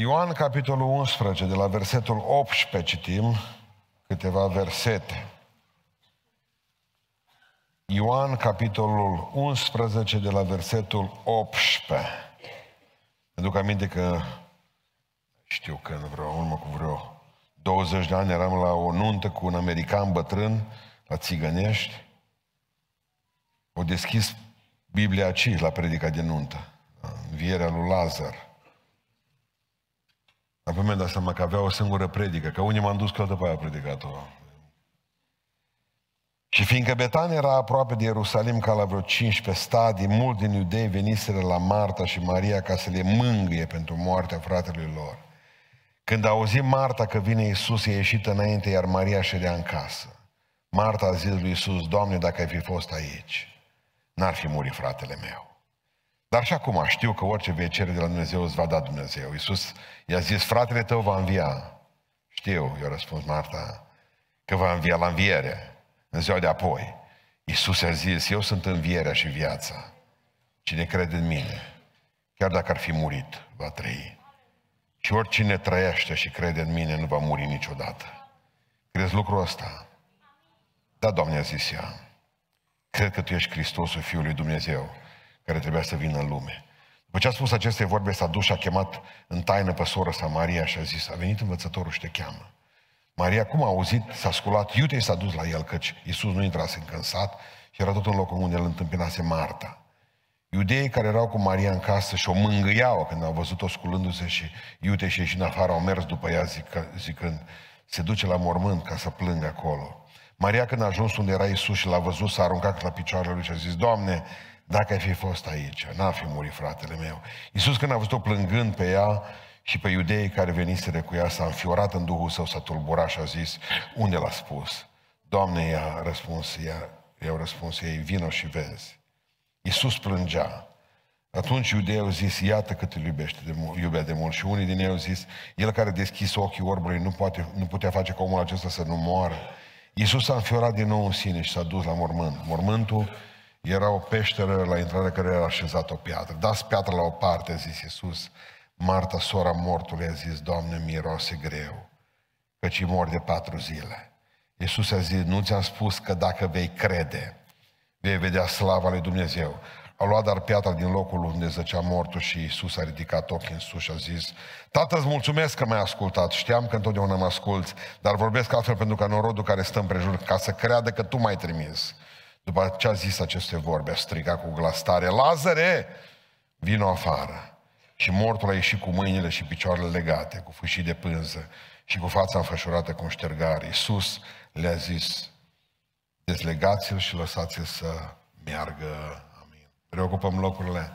Ioan, capitolul 11, de la versetul 18, citim câteva versete. Ioan, capitolul 11, de la versetul 18. Îmi duc aminte că știu că în vreo, urmă cu vreo 20 de ani eram la o nuntă cu un american bătrân la Țigănești. O deschis Biblia aici, la predica de nuntă. Învierea lui Lazar. Apoi mi-am dat seama că avea o singură predică, că unii m-am dus că după aia a predicat-o. Și fiindcă Betan era aproape de Ierusalim ca la vreo 15 stadii, mulți din iudei veniseră la Marta și Maria ca să le mângâie pentru moartea fratelui lor. Când a auzit Marta că vine Iisus, e ieșit înainte, iar Maria ședea în casă. Marta a zis lui Iisus, Doamne, dacă ai fi fost aici, n-ar fi murit fratele meu. Dar și acum știu că orice vei cere de la Dumnezeu îți va da Dumnezeu. Iisus i-a zis, fratele tău va învia. Știu, i-a răspuns Marta, că va învia la înviere în ziua de apoi. Iisus a zis, eu sunt învierea și viața. Cine crede în mine, chiar dacă ar fi murit, va trăi. Și oricine trăiește și crede în mine nu va muri niciodată. Crezi lucrul ăsta? Da, Doamne, a zis ea. Cred că Tu ești Hristosul Fiului Dumnezeu, care trebuia să vină în lume. După ce a spus aceste vorbe, s-a dus și a chemat în taină pe soră sa Maria și a zis, a venit învățătorul și te cheamă. Maria, cum a auzit, s-a sculat, iute s-a dus la el, căci Iisus nu intrase încă în sat și era tot în locul unde îl întâmpinase Marta. Iudeii care erau cu Maria în casă și o mângâiau când au văzut-o sculându-se și iute și ieșind afară, au mers după ea zic, zicând, se duce la mormânt ca să plângă acolo. Maria când a ajuns unde era Iisus și l-a văzut, s-a aruncat la picioarele lui și a zis, Doamne, dacă ai fi fost aici, n-ar fi murit fratele meu. Iisus când a văzut-o plângând pe ea, și pe iudeii care veniseră cu ea s-a înfiorat în Duhul său, s-a tulburat și a zis, unde l-a spus? Doamne, i-a răspuns, i-a, i-au răspuns ei, vino și vezi. Iisus plângea. Atunci iudeii au zis, iată cât îl iubește de mult, iubea de mult. Și unii din ei au zis, el care a deschis ochii orbului nu, poate, nu putea face ca omul acesta să nu moară. Iisus s-a înfiorat din nou în sine și s-a dus la mormânt. Mormântul era o peșteră la intrare care era așezat o piatră. Dați piatra la o parte, a zis Iisus. Marta, sora mortului, a zis, Doamne, miroase greu, căci mor de patru zile. Iisus a zis, nu ți-am spus că dacă vei crede, vei vedea slava lui Dumnezeu. A luat dar piatra din locul unde zăcea mortul și Iisus a ridicat ochii în sus și a zis, Tată, îți mulțumesc că m-ai ascultat, știam că întotdeauna mă asculți, dar vorbesc altfel pentru că norodul care stă împrejur, ca să creadă că tu m-ai trimis. După ce a zis aceste vorbe, a strigat cu glas tare, Lazare, vino afară. Și mortul a ieșit cu mâinile și picioarele legate, cu fâșii de pânză și cu fața înfășurată cu un ștergar. Iisus le-a zis, dezlegați-l și lăsați-l să meargă. Amin. Preocupăm locurile.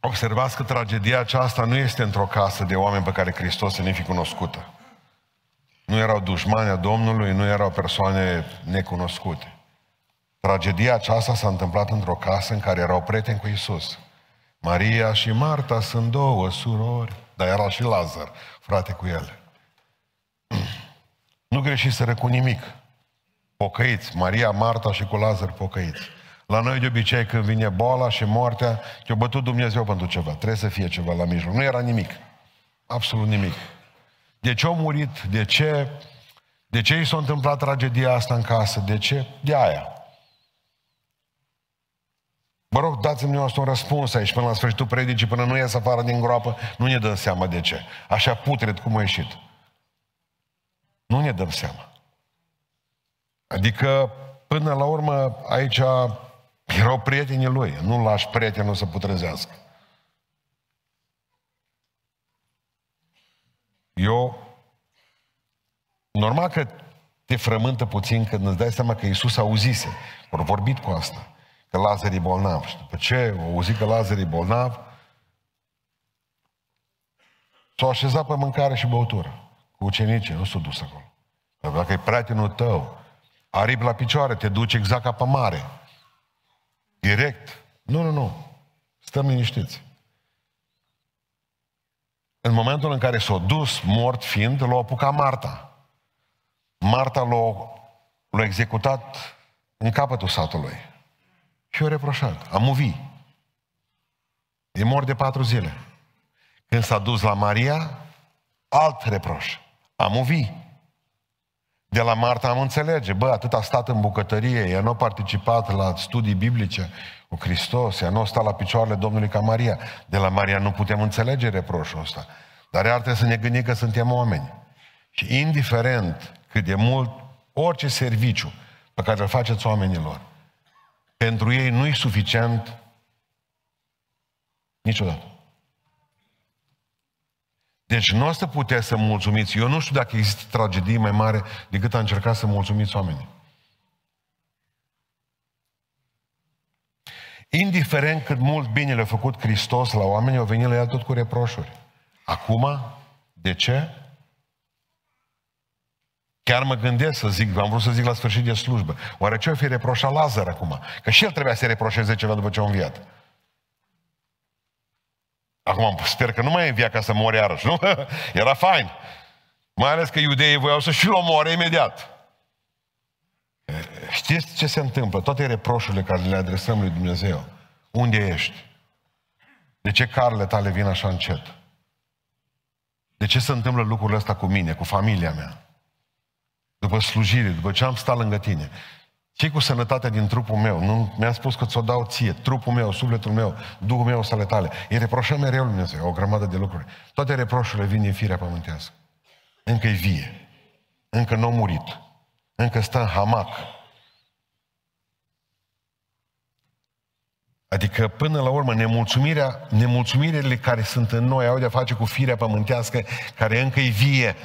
Observați că tragedia aceasta nu este într-o casă de oameni pe care Hristos să ne fi cunoscută. Nu erau dușmani a Domnului, nu erau persoane necunoscute. Tragedia aceasta s-a întâmplat într-o casă în care erau prieteni cu Isus. Maria și Marta sunt două surori, dar era și Lazar, frate cu ele. Nu greșiseră cu nimic. Pocăiți, Maria, Marta și cu Lazar pocăiți. La noi de obicei când vine boala și moartea, te-a bătut Dumnezeu pentru ceva. Trebuie să fie ceva la mijloc. Nu era nimic. Absolut nimic. De ce au murit? De ce? De ce i s-a întâmplat tragedia asta în casă? De ce? De aia. Vă rog, dați-mi un răspuns aici până la sfârșitul predicii, până nu ies afară din groapă, nu ne dăm seama de ce. Așa putred cum a ieșit. Nu ne dăm seama. Adică, până la urmă, aici erau prietenii lui. Nu lași prietenul să putrezească. Eu, normal că te frământă puțin când îți dai seama că Iisus auzise. Au vorbit cu asta că Lazar e bolnav. Și după ce au auzit că Lazar e bolnav, s-au așezat pe mâncare și băutură. Cu ucenicii, nu s-au dus acolo. Dar dacă e prietenul tău, aripi la picioare, te duci exact ca pe mare. Direct. Nu, nu, nu. Stăm liniștiți. În momentul în care s-a dus, mort fiind, l-a apucat Marta. Marta l-a, l-a executat în capătul satului. Și eu reproșat. Am movit. E mort de patru zile. Când s-a dus la Maria, alt reproș. Am uvii. De la Marta am înțelege, bă, atât a stat în bucătărie, ea nu a participat la studii biblice cu Hristos, ea nu a stat la picioarele Domnului ca Maria. De la Maria nu putem înțelege reproșul ăsta. Dar iar trebuie să ne gândim că suntem oameni. Și indiferent cât de mult, orice serviciu pe care îl faceți oamenilor, pentru ei nu e suficient niciodată. Deci nu o să puteți să mulțumiți. Eu nu știu dacă există tragedie mai mare decât a încerca să mulțumiți oamenii. Indiferent cât mult bine le-a făcut Hristos la oameni, au venit la el tot cu reproșuri. Acum, de ce? Chiar mă gândesc să zic, am vrut să zic la sfârșit de slujbă, oare ce o fi reproșat Lazar acum? Că și el trebuia să reproșeze ceva după ce a înviat. Acum sper că nu mai e în via ca să mori iarăși, nu? Era fain. Mai ales că iudeii voiau să și-l omoare imediat. Știți ce se întâmplă? Toate reproșurile care le adresăm lui Dumnezeu. Unde ești? De ce carele tale vin așa încet? De ce se întâmplă lucrurile astea cu mine, cu familia mea? După slujire, după ce am stat lângă tine ce cu sănătatea din trupul meu? Nu mi-a spus că ți-o dau ție, trupul meu, sufletul meu, Duhul meu, sale tale. E reproșăm mereu Lui Dumnezeu, o grămadă de lucruri. Toate reproșurile vin din firea pământească. Încă e vie. Încă nu a murit. Încă stă în hamac. Adică, până la urmă, nemulțumirea, nemulțumirile care sunt în noi au de-a face cu firea pământească care încă e vie.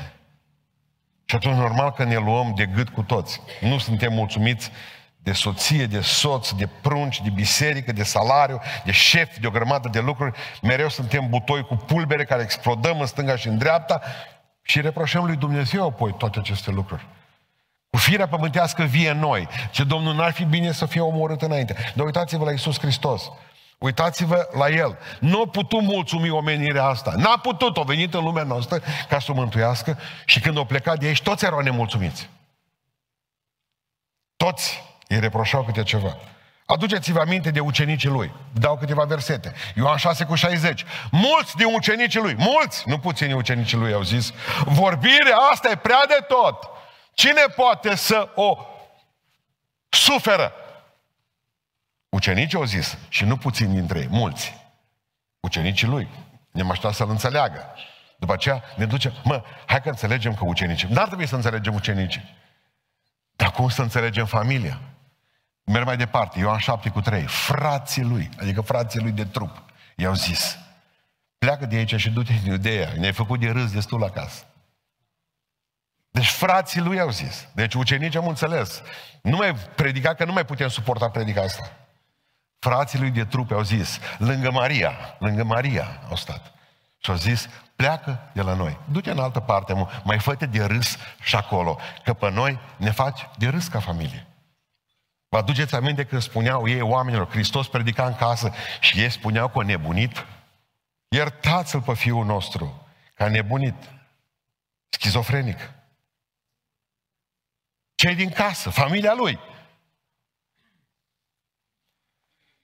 Și atunci normal că ne luăm de gât cu toți. Nu suntem mulțumiți de soție, de soț, de prunci, de biserică, de salariu, de șef, de o grămadă de lucruri. Mereu suntem butoi cu pulbere care explodăm în stânga și în dreapta și reproșăm lui Dumnezeu apoi toate aceste lucruri. Cu firea pământească vie noi. Ce Domnul n-ar fi bine să fie omorât înainte. Dar uitați-vă la Isus Hristos. Uitați-vă la El. Nu a putut mulțumi omenirea asta. N-a putut. O venit în lumea noastră ca să o mântuiască și când o plecat de aici, toți erau nemulțumiți. Toți îi reproșau câte ceva. Aduceți-vă aminte de ucenicii lui. Dau câteva versete. Ioan 6 cu 60. Mulți din ucenicii lui, mulți, nu puțini ucenicii lui au zis, vorbirea asta e prea de tot. Cine poate să o suferă? Ucenicii au zis, și nu puțin dintre ei, mulți. Ucenicii lui. Ne-am așteptat să-l înțeleagă. După aceea ne duce, mă, hai că înțelegem că ucenicii. N-ar trebui să înțelegem ucenicii. Dar cum să înțelegem familia? Merg mai departe, Ioan 7 cu 3. Frații lui, adică frații lui de trup, i-au zis, pleacă de aici și du-te în Iudeea. Ne-ai făcut de râs destul acasă. Deci frații lui au zis. Deci ucenicii am înțeles. Nu mai predica, că nu mai putem suporta predica asta. Frații lui de trupe au zis, lângă Maria, lângă Maria au stat. Și au zis, pleacă de la noi. Du-te în altă parte, mai fă de râs și acolo, că pe noi ne faci de râs ca familie. Vă aduceți aminte când spuneau ei oamenilor, Hristos predica în casă și ei spuneau că a nebunit? Iertați-l pe fiul nostru, că a nebunit, schizofrenic. Cei din casă, familia lui,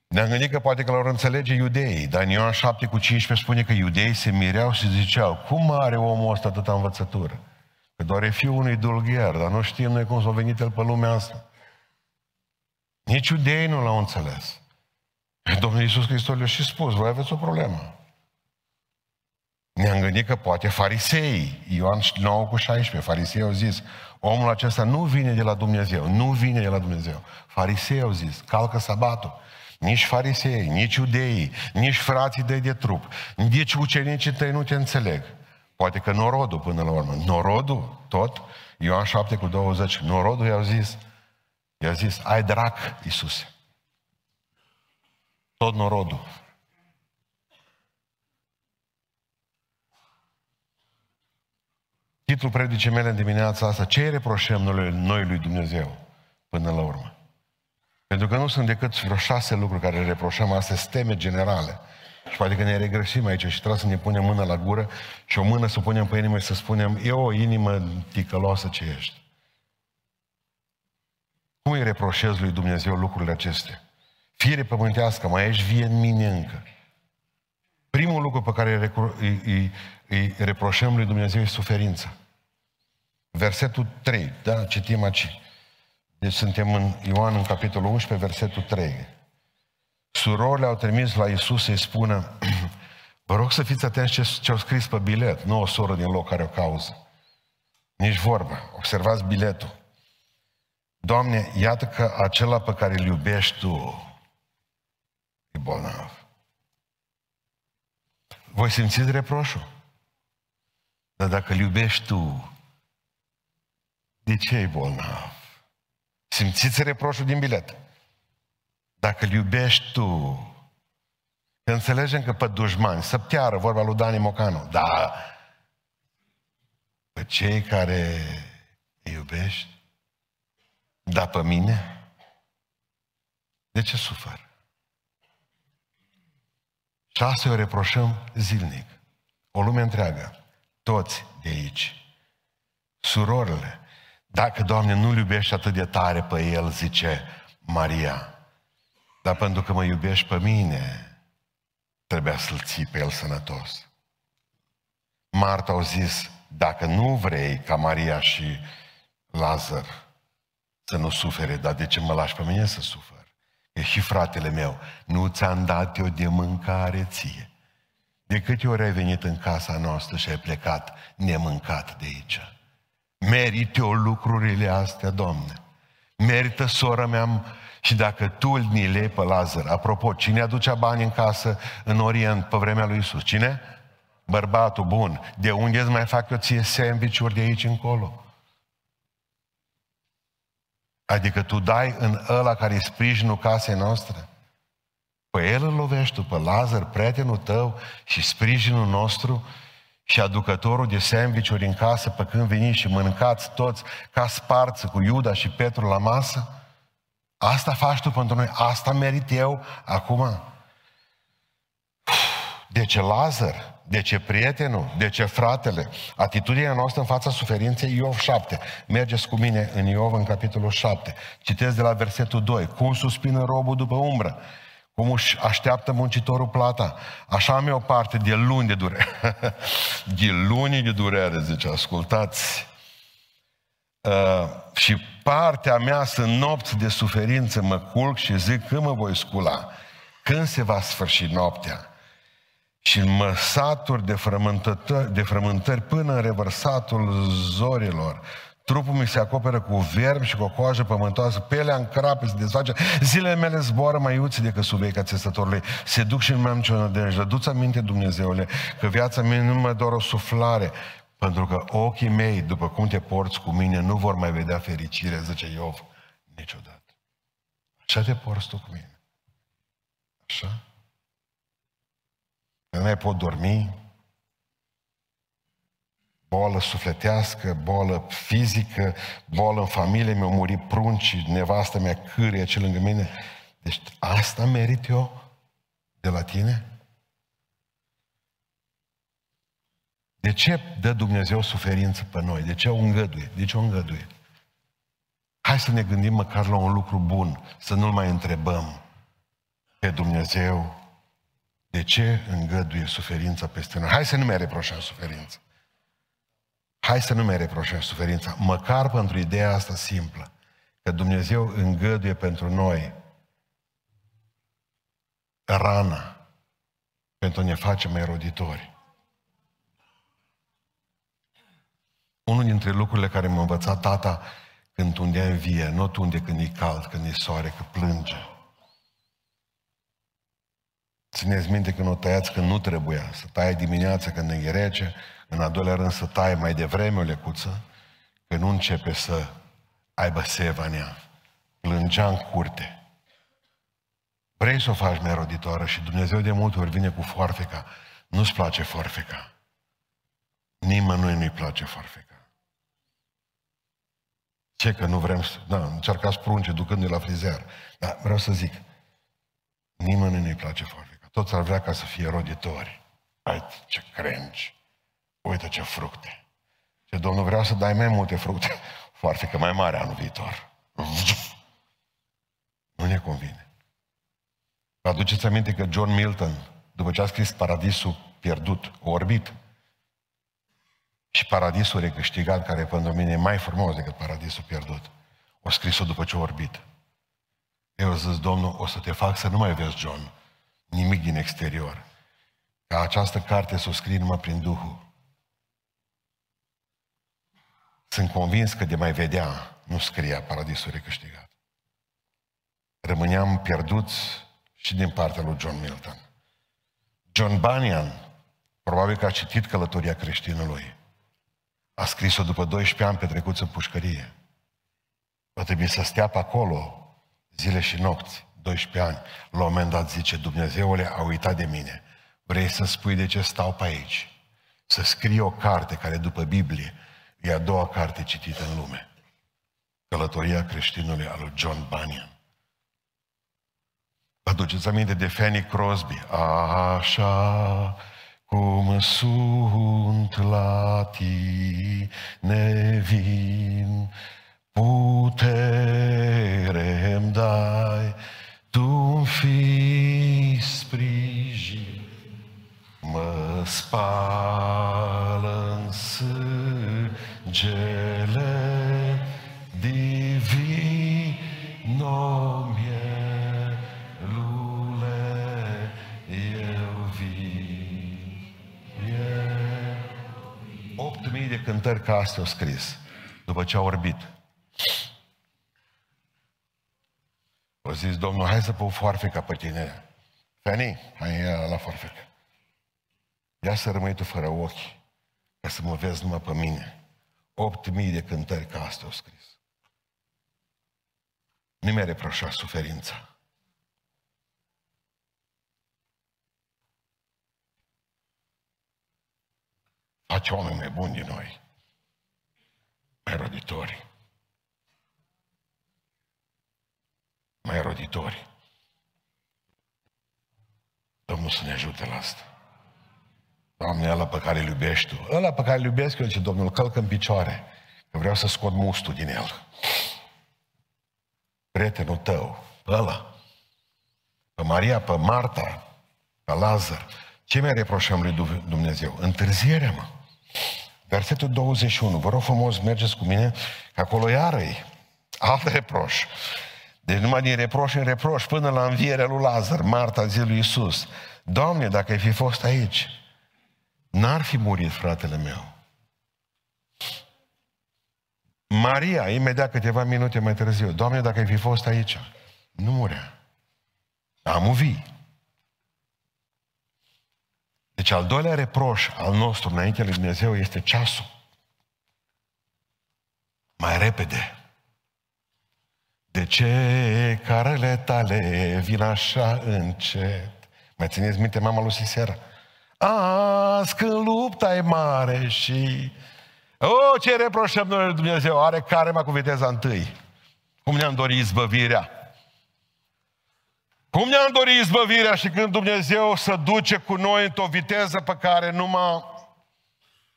Ne-am gândit că poate că l-au înțelege iudeii, dar în Ioan 7 cu 15 spune că iudeii se mireau și ziceau, cum are omul ăsta atâta învățătură? Că doar e fiul unui dulgher, dar nu știm noi cum s-a venit el pe lumea asta. Nici iudeii nu l-au înțeles. Domnul Iisus Hristos le-a și spus, voi aveți o problemă. Ne-am gândit că poate farisei, Ioan 9 cu 16, farisei au zis, omul acesta nu vine de la Dumnezeu, nu vine de la Dumnezeu. Farisei au zis, calcă sabatul nici farisei, nici iudeii, nici frații de de trup, nici ucenicii tăi nu te înțeleg. Poate că norodul până la urmă. Norodul, tot, Ioan 7 cu 20, norodul i-a zis, i-a zis, ai drac, Iisuse. Tot norodul. Titlul predicii mele în dimineața asta, ce reproșăm noi, noi lui Dumnezeu până la urmă? Pentru că nu sunt decât vreo șase lucruri care reproșăm, astea teme generale. Și poate că ne regresim aici și trebuie să ne punem mâna la gură și o mână să punem pe inimă și să spunem, e o inimă ticăloasă ce ești. Cum îi reproșez lui Dumnezeu lucrurile acestea? Fire pământească, mai ești vie în mine încă. Primul lucru pe care îi, îi, îi, îi reproșăm lui Dumnezeu e suferința. Versetul 3, da, citim aici. Deci suntem în Ioan, în capitolul 11, versetul 3. Surorile au trimis la Isus să-i spună, vă rog să fiți atenți ce, ce au scris pe bilet, nu o soră din loc care o cauză. Nici vorba. Observați biletul. Doamne, iată că acela pe care îl iubești Tu e bolnav. Voi simțiți reproșul? Dar dacă îl iubești Tu, de ce e bolnav? Simțiți reproșul din bilet. Dacă îl iubești Tu, că înțelegem că pe dușmani, săpteară, vorba lui Dani Mocanu, da, pe cei care îi iubești, da pe mine, de ce sufăr? Și asta o reproșăm zilnic. O lume întreagă. Toți de aici. Surorile. Dacă, Doamne, nu-L iubești atât de tare pe El, zice Maria, dar pentru că mă iubești pe mine, trebuia să-L ții pe El sănătos. Marta au zis, dacă nu vrei ca Maria și Lazar să nu sufere, dar de ce mă lași pe mine să sufăr? E și fratele meu, nu ți-am dat eu de mâncare ție. De câte ori ai venit în casa noastră și ai plecat nemâncat de aici? Merită o lucrurile astea, Doamne. Merită sora mea și dacă tu îl nile pe Lazar, apropo, cine aducea bani în casă în Orient pe vremea lui Isus? Cine? Bărbatul bun. De unde îți mai fac eu ție sandwich de aici încolo? Adică tu dai în ăla care e sprijinul casei noastre? Pe el îl lovești tu, pe Lazar, prietenul tău și sprijinul nostru și aducătorul de sandwich în casă pe când veniți și mâncați toți ca sparță cu Iuda și Petru la masă? Asta faci tu pentru noi, asta merit eu acum. De ce Lazar? De ce prietenul? De ce fratele? Atitudinea noastră în fața suferinței, Iov 7. Mergeți cu mine în Iov în capitolul 7. Citesc de la versetul 2. Cum suspină robul după umbră? Cum își așteaptă muncitorul plata? Așa am eu o parte de luni de durere. de luni de durere, zice, ascultați. Uh, și partea mea sunt nopți de suferință, mă culc și zic când mă voi scula. Când se va sfârși noaptea? și în măsaturi de frământări, de frământări până în revărsatul zorilor. Trupul mi se acoperă cu vermi și cu o coajă pământoasă, pelea în crape se desface, zilele mele zboară mai iuți decât sub ca țesătorului. Se duc și nu mai am nicio nădejde. Du-ți aminte, Dumnezeule, că viața mea nu mai doar o suflare, pentru că ochii mei, după cum te porți cu mine, nu vor mai vedea fericire, zice Iov, niciodată. Așa te porți tu cu mine. Așa? nu mai pot dormi, boală sufletească, boală fizică, boală în familie, mi-au murit prunci, nevastă mea cârie ce lângă mine. Deci asta merit eu de la tine? De ce dă Dumnezeu suferință pe noi? De ce o îngăduie? De ce o îngăduie? Hai să ne gândim măcar la un lucru bun, să nu-L mai întrebăm pe Dumnezeu de ce îngăduie suferința peste noi? Hai să nu mai reproșăm suferința. Hai să nu mai reproșăm suferința. Măcar pentru ideea asta simplă. Că Dumnezeu îngăduie pentru noi rana pentru a ne face mai roditori. Unul dintre lucrurile care m-a învățat tata când undea în vie, nu unde când e cald, când e soare, că plânge. Țineți minte când o tăiați când nu trebuia, să tai dimineața când e rece, în a doilea rând să tai mai devreme o lecuță, că nu începe să aibă seva în ea. Plângea în curte. Vrei să o faci mai roditoare și Dumnezeu de multe ori vine cu foarfeca. Nu-ți place foarfeca. Nimănui nu-i place foarfeca. Ce că nu vrem să... Da, încercați prunce ducându-i la frizer. Dar vreau să zic, nimănui nu-i place foarfeca. Toți ar vrea ca să fie roditori. Uite ce crengi, uite ce fructe. Și Domnul vrea să dai mai multe fructe, foarte că mai mare anul viitor. Nu ne convine. Vă aduceți aminte că John Milton, după ce a scris Paradisul pierdut, orbit, și Paradisul recâștigat, care pentru mine e mai frumos decât Paradisul pierdut, o scris-o după ce a orbit. Eu zis, Domnul, o să te fac să nu mai vezi, John, nimic din exterior. Ca această carte să o scrii numai prin Duhul. Sunt convins că de mai vedea nu scria Paradisul recâștigat. Rămâneam pierduți și din partea lui John Milton. John Bunyan, probabil că a citit călătoria creștinului. A scris-o după 12 ani petrecuți în pușcărie. Va trebui să stea pe acolo zile și nopți, 12 ani. La un moment dat zice, Dumnezeule, a uitat de mine. Vrei să spui de ce stau pe aici? Să scrie o carte care după Biblie e a doua carte citită în lume. Călătoria creștinului al lui John Bunyan. Aduceți aminte de Fanny Crosby. Așa cum sunt la tine vin, putere îmi dai, tu fi sprijin, mă spală în sângele divin, mielule, eu vin, eu Opt mii de cântări ca astea au scris, după ce au orbit. O zis, Domnul, hai să pun foarfeca pe tine. Feni, hai la foarfecă. Ia să rămâi tu fără ochi, ca să mă vezi numai pe mine. Opt mii de cântări ca asta au scris. Nu mi-a reproșat suferința. Face oameni mai buni din noi. Mai roditori. Mai roditori. Domnul să ne ajute la asta. Doamne, ăla pe care îl iubești Tu. Ăla pe care îl iubesc eu, zice Domnul, călcă în picioare. Că vreau să scot mustul din el. Prietenul tău, ăla. Pe Maria, pe Marta, pe Lazar. Ce mi-a reproșăm lui Dumnezeu? Întârzierea, mă. Versetul 21. Vă rog frumos, mergeți cu mine, că acolo iară -i. Alt reproș. Deci numai din reproș în reproș, până la învierea lui Lazar, Marta zi lui Iisus. Doamne, dacă ai fi fost aici, n-ar fi murit fratele meu. Maria, imediat câteva minute mai târziu, Doamne, dacă ai fi fost aici, nu murea. Am vii. Deci al doilea reproș al nostru înainte lui Dumnezeu este ceasul. Mai repede. De ce carele tale vin așa încet? Mai țineți minte mama lui Sisera? Azi când lupta e mare și... O, oh, ce reproșăm noi lui Dumnezeu? Are care mai cu viteza întâi. Cum ne-am dorit izbăvirea. Cum ne-am dorit izbăvirea și când Dumnezeu să duce cu noi într-o viteză pe care numai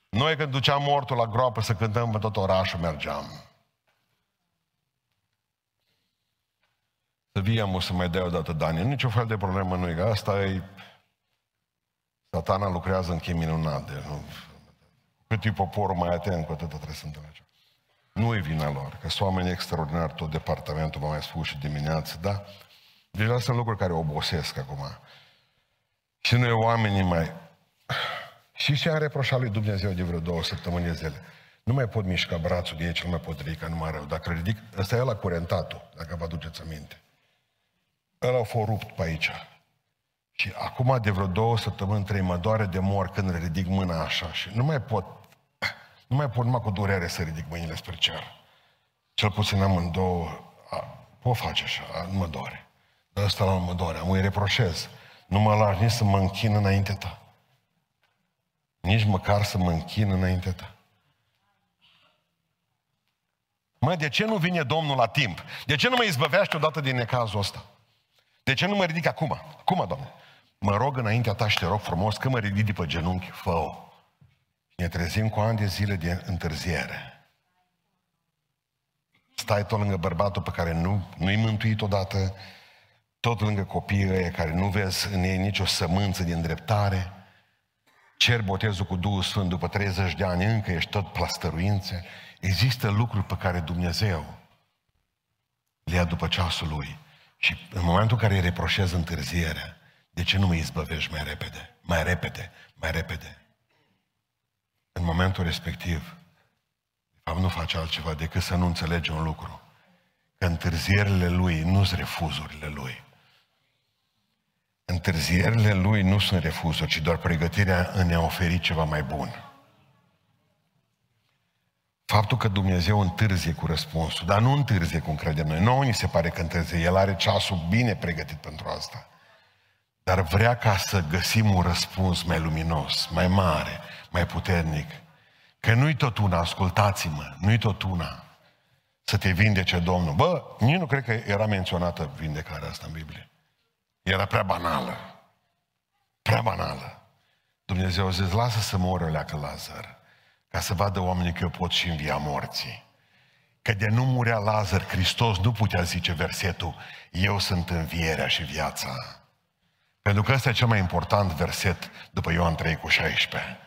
noi când duceam mortul la groapă să cântăm pe tot orașul mergeam. Să vii să mai dea o dată Daniel. Nici o fel de problemă nu e. Asta e... Satana lucrează în chem minunat. De, nu... Cât e poporul mai atent, cu atât trebuie să întâmple Nu e vina lor, că sunt oameni extraordinari, tot departamentul, v-am mai spus și dimineață, da? Deja sunt lucruri care obosesc acum. Și noi oamenii mai... Și ce am reproșat lui Dumnezeu de vreo două săptămâni de zile? Nu mai pot mișca brațul de aici, nu mai pot ridica, nu mai rău. Dacă ridic, ăsta e la curentatul, dacă vă aduceți aminte. Ăla a fost rupt pe aici. Și acum de vreo două săptămâni, trei, mă doare de mor când ridic mâna așa și nu mai pot, nu mai pot numai cu durere să ridic mâinile spre cer. Cel puțin am două, pot face așa, nu mă doare. Dar ăsta la mă doare, mă îi reproșez. Nu mă lași nici să mă închin înainte ta. Nici măcar să mă închin înainte ta. Mă, de ce nu vine Domnul la timp? De ce nu mă izbăvește odată din necazul ăsta? De ce nu mă ridic acum? Acum, Doamne. Mă rog înaintea ta și te rog frumos că mă ridic după genunchi, fă Ne trezim cu ani de zile de întârziere. Stai tot lângă bărbatul pe care nu, nu-i mântuit odată, tot lângă copiii ăia care nu vezi în ei nicio sămânță din dreptare, cer botezul cu Duhul Sfânt după 30 de ani, încă ești tot plastăruințe, există lucruri pe care Dumnezeu le ia după ceasul Lui. Și în momentul în care îi reproșez întârzierea, de ce nu mă izbăvești mai repede, mai repede, mai repede? În momentul respectiv, de fapt nu face altceva decât să nu înțelege un lucru. Că întârzierile Lui nu sunt refuzurile Lui. Întârzierile Lui nu sunt refuzuri, ci doar pregătirea în a oferi ceva mai bun. Faptul că Dumnezeu întârzie cu răspunsul, dar nu întârzie cum credem noi. Nouă ni se pare că întârzie. El are ceasul bine pregătit pentru asta. Dar vrea ca să găsim un răspuns mai luminos, mai mare, mai puternic. Că nu-i tot una, ascultați-mă, nu-i tot una să te vindece Domnul. Bă, nici nu cred că era menționată vindecarea asta în Biblie. Era prea banală. Prea banală. Dumnezeu a zis, lasă să moră leacă Lazar ca să vadă oamenii că eu pot și învia morții. Că de nu murea Lazar, Hristos nu putea zice versetul, eu sunt învierea și viața. Pentru că ăsta e cel mai important verset după Ioan 3 cu 16.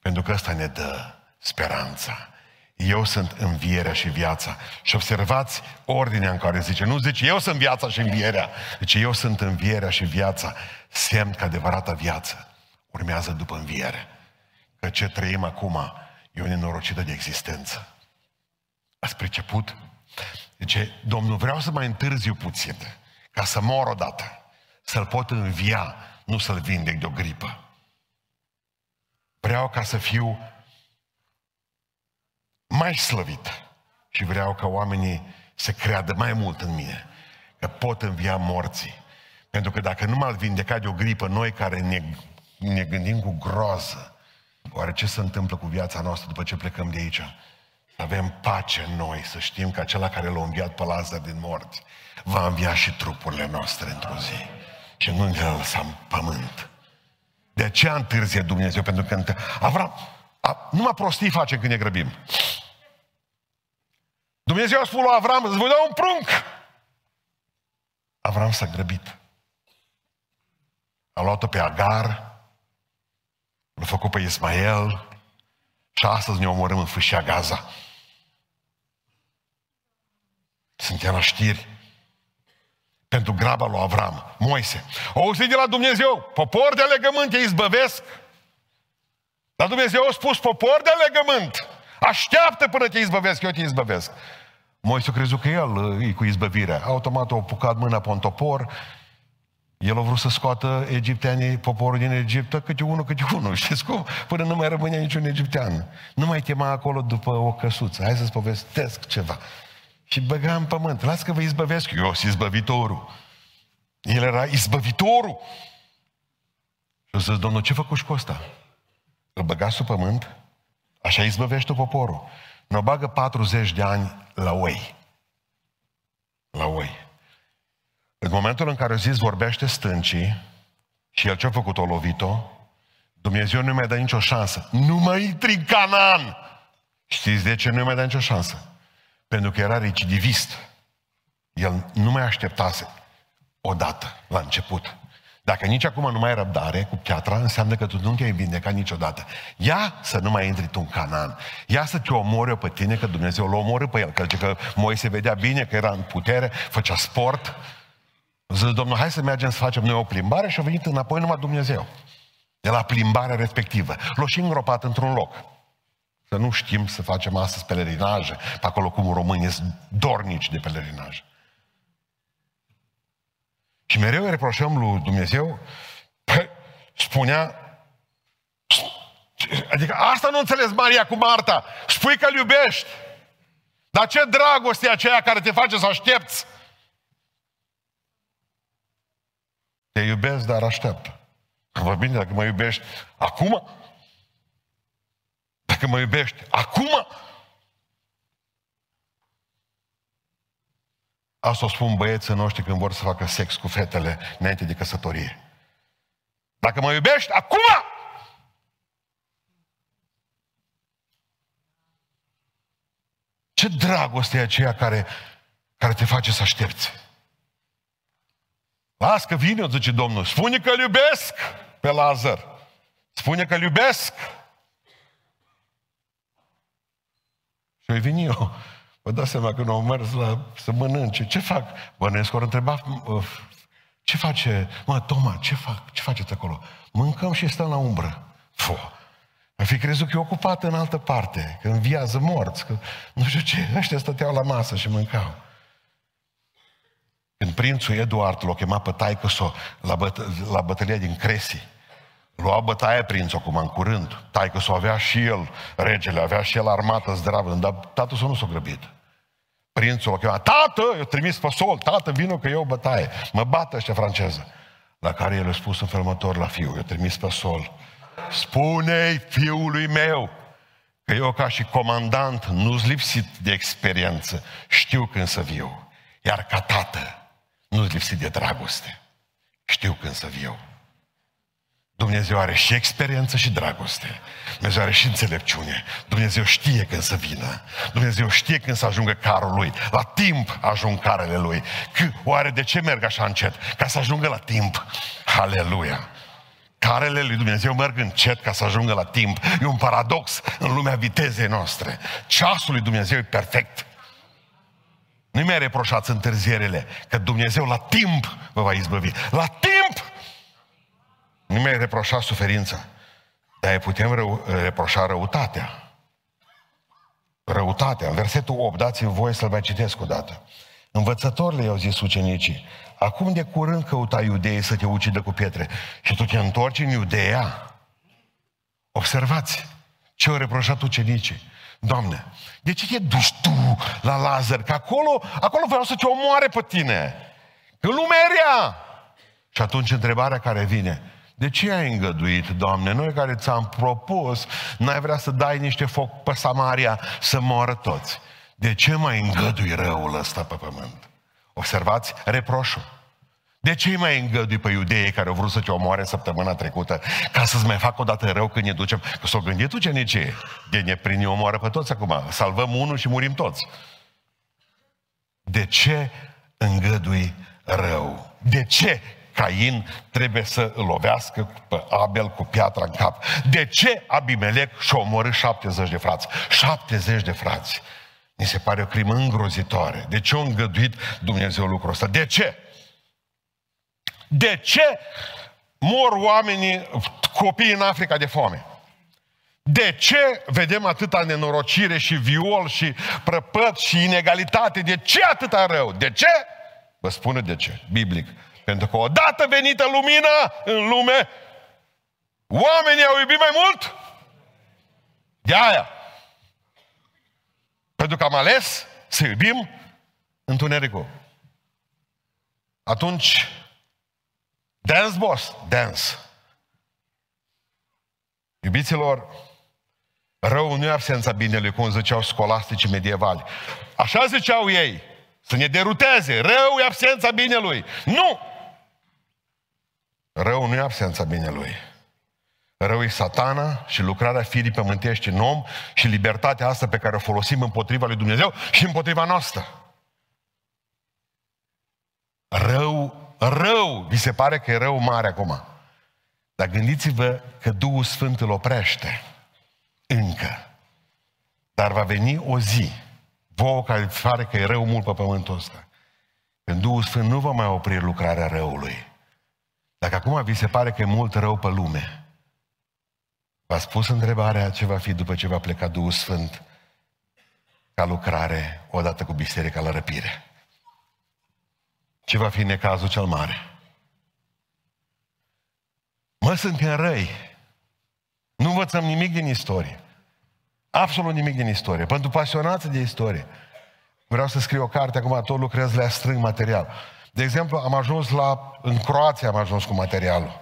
Pentru că ăsta ne dă speranța. Eu sunt învierea și viața. Și observați ordinea în care zice, nu zice eu sunt viața și învierea, zice eu sunt învierea și viața, semn că adevărata viață urmează după înviere. Că ce trăim acum e o nenorocită de existență. Ați priceput? Deci, Domnul, vreau să mai întârziu puțin, ca să mor odată, să-L pot învia, nu să-L vindec de o gripă. Vreau ca să fiu mai slăvit și vreau ca oamenii să creadă mai mult în mine, că pot învia morții. Pentru că dacă nu m-al vindecat de o gripă, noi care ne, ne gândim cu groază Oare ce se întâmplă cu viața noastră după ce plecăm de aici? Să avem pace în noi, să știm că acela care l-a înviat pe Lazar din morți va învia și trupurile noastre într-o zi. Și nu ne lăsăm pământ. De aceea întârzie Dumnezeu, pentru că Avram, a, numai prostii face când ne grăbim. Dumnezeu a spus lui Avram, îți voi da un prunc. Avram s-a grăbit. A luat-o pe Agar, L-a făcut pe Ismael și astăzi ne omorâm în fâșia Gaza. Suntem la știri pentru graba lui Avram, Moise. O auzit de la Dumnezeu, popor de legământ te izbăvesc. Dar Dumnezeu a spus, popor de legământ, așteaptă până te izbăvesc, eu te izbăvesc. Moise a crezut că el e cu izbăvirea. Automat a apucat mâna pe un topor el a vrut să scoată egipteanii, poporul din Egipt, câte unul, câte unul. Știți cum? Până nu mai rămânea niciun egiptean. Nu mai chema acolo după o căsuță. Hai să-ți povestesc ceva. Și băga în pământ. Las că vă izbăvesc. Eu sunt izbăvitorul. El era izbăvitorul. Și o zis, domnul, ce făcut cu ăsta? Îl băga sub pământ, așa izbăvește poporul. Ne bagă 40 de ani la oi. La oi. În momentul în care zis vorbește stâncii și el ce-a făcut, o lovit-o, Dumnezeu nu mi-a dat nicio șansă. Nu mai intri în Canaan! Știți de ce nu mi-a dat nicio șansă? Pentru că era recidivist. El nu mai așteptase odată, la început. Dacă nici acum nu mai ai răbdare cu piatra, înseamnă că tu nu te-ai vindecat niciodată. Ia să nu mai intri tu în Canaan. Ia să te omori pe tine, că Dumnezeu l-a omorât pe el. Că, că Moise vedea bine că era în putere, făcea sport, Zice, Domnul, hai să mergem să facem noi o plimbare și a venit înapoi numai Dumnezeu. De la plimbarea respectivă. L-a și îngropat într-un loc. Să nu știm să facem astăzi pelerinaje, pe acolo cum românii sunt dornici de pelerinaje. Și mereu reproșăm lui Dumnezeu, spunea, adică asta nu înțeles Maria cu Marta, spui că-L iubești, dar ce dragoste e aceea care te face să aștepți Te iubesc, dar așteaptă. Vă bine, dacă mă iubești acum, dacă mă iubești acum, Asta o spun băieții noștri când vor să facă sex cu fetele înainte de căsătorie. Dacă mă iubești, acum! Ce dragoste e aceea care, care te face să aștepți? Las că vine, zice Domnul. Spune că iubesc pe Lazar. Spune că iubesc. Și eu veni eu. Vă dați seama că nu au mers la, să mănânce. Ce fac? Bănuiesc ori întreba, ce face? Mă, Toma, ce fac? Ce faceți acolo? Mâncăm și stăm la umbră. Fo. Ar fi crezut că e ocupat în altă parte, că înviază morți, că nu știu ce. Ăștia stăteau la masă și mâncau. Când prințul Eduard l-a chemat pe taică la, băt- la bătălia din Cresi, lua bătaie prințul acum în curând. Taică s avea și el, regele, avea și el armată zdravă, dar tatăl său nu s-a grăbit. Prințul l-a chemat, tată, eu trimis pe sol, tată, vină că eu bătaie. Mă bată ăștia franceză. La care el a spus în felmător la fiu, eu trimis pe sol. Spune-i fiului meu că eu ca și comandant nu-s lipsit de experiență, știu când să viu. Iar ca tată, nu-s lipsit de dragoste. Știu când să viu. Dumnezeu are și experiență și dragoste. Dumnezeu are și înțelepciune. Dumnezeu știe când să vină. Dumnezeu știe când să ajungă carul lui. La timp ajung carele lui. Că, oare de ce merg așa încet? Ca să ajungă la timp. Aleluia! Carele lui Dumnezeu merg încet ca să ajungă la timp. E un paradox în lumea vitezei noastre. Ceasul lui Dumnezeu e perfect. Nu mi-a reproșați întârzierile, că Dumnezeu la timp vă va izbăvi. La timp! Nu mi-a reproșat suferința, dar îi putem rău, reproșa răutatea. Răutatea. În versetul 8, dați-mi voie să-l mai citesc o dată. Învățătorile i-au zis ucenicii, acum de curând căuta iudeii să te ucidă cu pietre și tu te întorci în Iudeea? Observați ce au reproșat ucenicii. Doamne, de ce te duci tu la Lazar? Că acolo, acolo vreau să te omoare pe tine. Că lumea e rea. Și atunci întrebarea care vine, de ce ai îngăduit, Doamne? Noi care ți-am propus, n-ai vrea să dai niște foc pe Samaria să moară toți. De ce mai îngădui răul ăsta pe pământ? Observați reproșul. De ce mai îngădui pe iudeii care au vrut să te omoare săptămâna trecută ca să-ți mai facă o dată rău când ne ducem? Că s-o gândit ucenicii. De ne prin ne omoară pe toți acum. Salvăm unul și murim toți. De ce îngădui rău? De ce Cain trebuie să îl lovească pe Abel cu piatra în cap? De ce Abimelec și-a omorât 70 de frați? 70 de frați. Mi se pare o crimă îngrozitoare. De ce a îngăduit Dumnezeu lucrul ăsta? De ce? De ce mor oamenii, copii în Africa de foame? De ce vedem atâta nenorocire și viol și prăpăt și inegalitate? De ce atâta rău? De ce? Vă spune de ce, biblic. Pentru că odată venită lumina în lume, oamenii au iubit mai mult de aia. Pentru că am ales să iubim întunericul. Atunci Dance, boss, dance. Iubiților, rău nu e absența binelui, cum ziceau scolasticii medievali. Așa ziceau ei, să ne deruteze. Rău e absența binelui. Nu! Rău nu e absența binelui. Rău e satana și lucrarea firii pământești în om și libertatea asta pe care o folosim împotriva lui Dumnezeu și împotriva noastră. Rău rău, vi se pare că e rău mare acum. Dar gândiți-vă că Duhul Sfânt îl oprește. Încă. Dar va veni o zi, vouă care îți pare că e rău mult pe pământul ăsta, când Duhul Sfânt nu va mai opri lucrarea răului. Dacă acum vi se pare că e mult rău pe lume, v-ați pus întrebarea ce va fi după ce va pleca Duhul Sfânt ca lucrare odată cu biserica la răpire ce va fi necazul cel mare. Mă, suntem răi. Nu învățăm nimic din istorie. Absolut nimic din istorie. Pentru pasionați de istorie. Vreau să scriu o carte, acum tot lucrez la strâng material. De exemplu, am ajuns la, în Croația am ajuns cu materialul.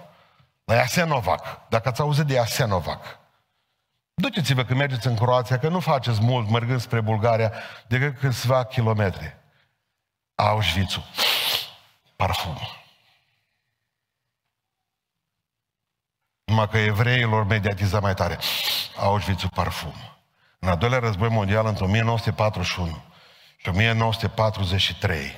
La Jasenovac. Dacă ați auzit de Jasenovac. Duceți-vă când mergeți în Croația, că nu faceți mult mergând spre Bulgaria, decât câțiva kilometri. Auschwitz-ul parfum. Numai că evreilor mediatiza mai tare. Auschwitz parfum. În al doilea război mondial, între 1941 și 1943,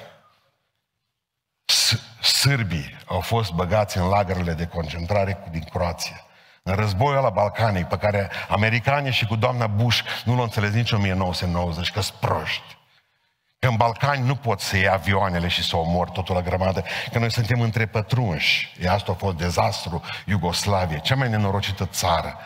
sârbii au fost băgați în lagărele de concentrare din Croația. În războiul la Balcanic, pe care americanii și cu doamna Bush nu l-au înțeles nici în 1990, că sunt proști. Că în Balcani nu pot să iei avioanele și să omor totul la grămadă, că noi suntem între pătrunși. E asta a fost dezastru Iugoslavie, cea mai nenorocită țară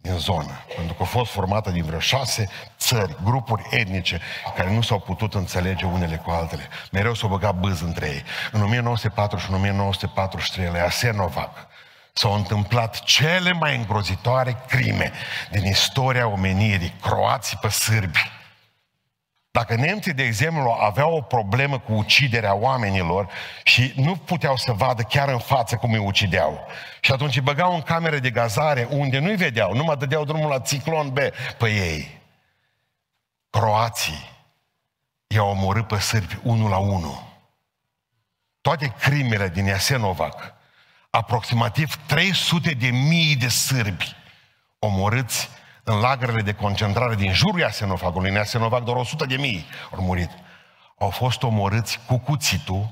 din zonă. Pentru că a fost formată din vreo șase țări, grupuri etnice, care nu s-au putut înțelege unele cu altele. Mereu s-au băgat bâz între ei. În 1904 și în 1943, la Asenovac, s-au întâmplat cele mai îngrozitoare crime din istoria omenirii, croații pe sârbi. Dacă nemții, de exemplu, aveau o problemă cu uciderea oamenilor și nu puteau să vadă chiar în față cum îi ucideau, și atunci îi băgau în camere de gazare unde nu-i vedeau, numai dădeau drumul la ciclon B pe ei. Croații i-au omorât pe sârbi unul la unul. Toate crimele din Iasenovac, aproximativ 300 de mii de sârbi omorâți în lagărele de concentrare din jurul Iasenofagului, în Iasenovac doar 100 de mii au murit. Au fost omorâți cu cuțitul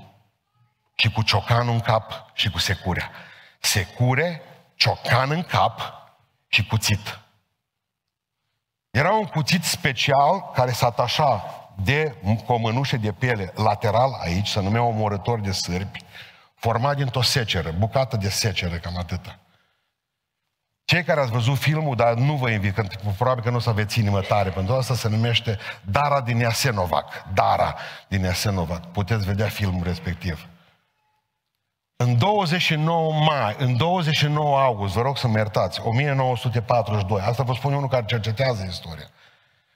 și cu ciocanul în cap și cu securea. Secure, ciocan în cap și cuțit. Era un cuțit special care se atașa de cu o mânușă de piele lateral aici, se numea omorător de sârbi, format dintr-o seceră, bucată de seceră, cam atâta. Cei care ați văzut filmul, dar nu vă invit, că probabil că nu o să aveți inimă tare, pentru asta se numește Dara din Iasenovac. Dara din Iasenovac. Puteți vedea filmul respectiv. În 29 mai, în 29 august, vă rog să mă iertați, 1942, asta vă spune unul care cercetează istoria.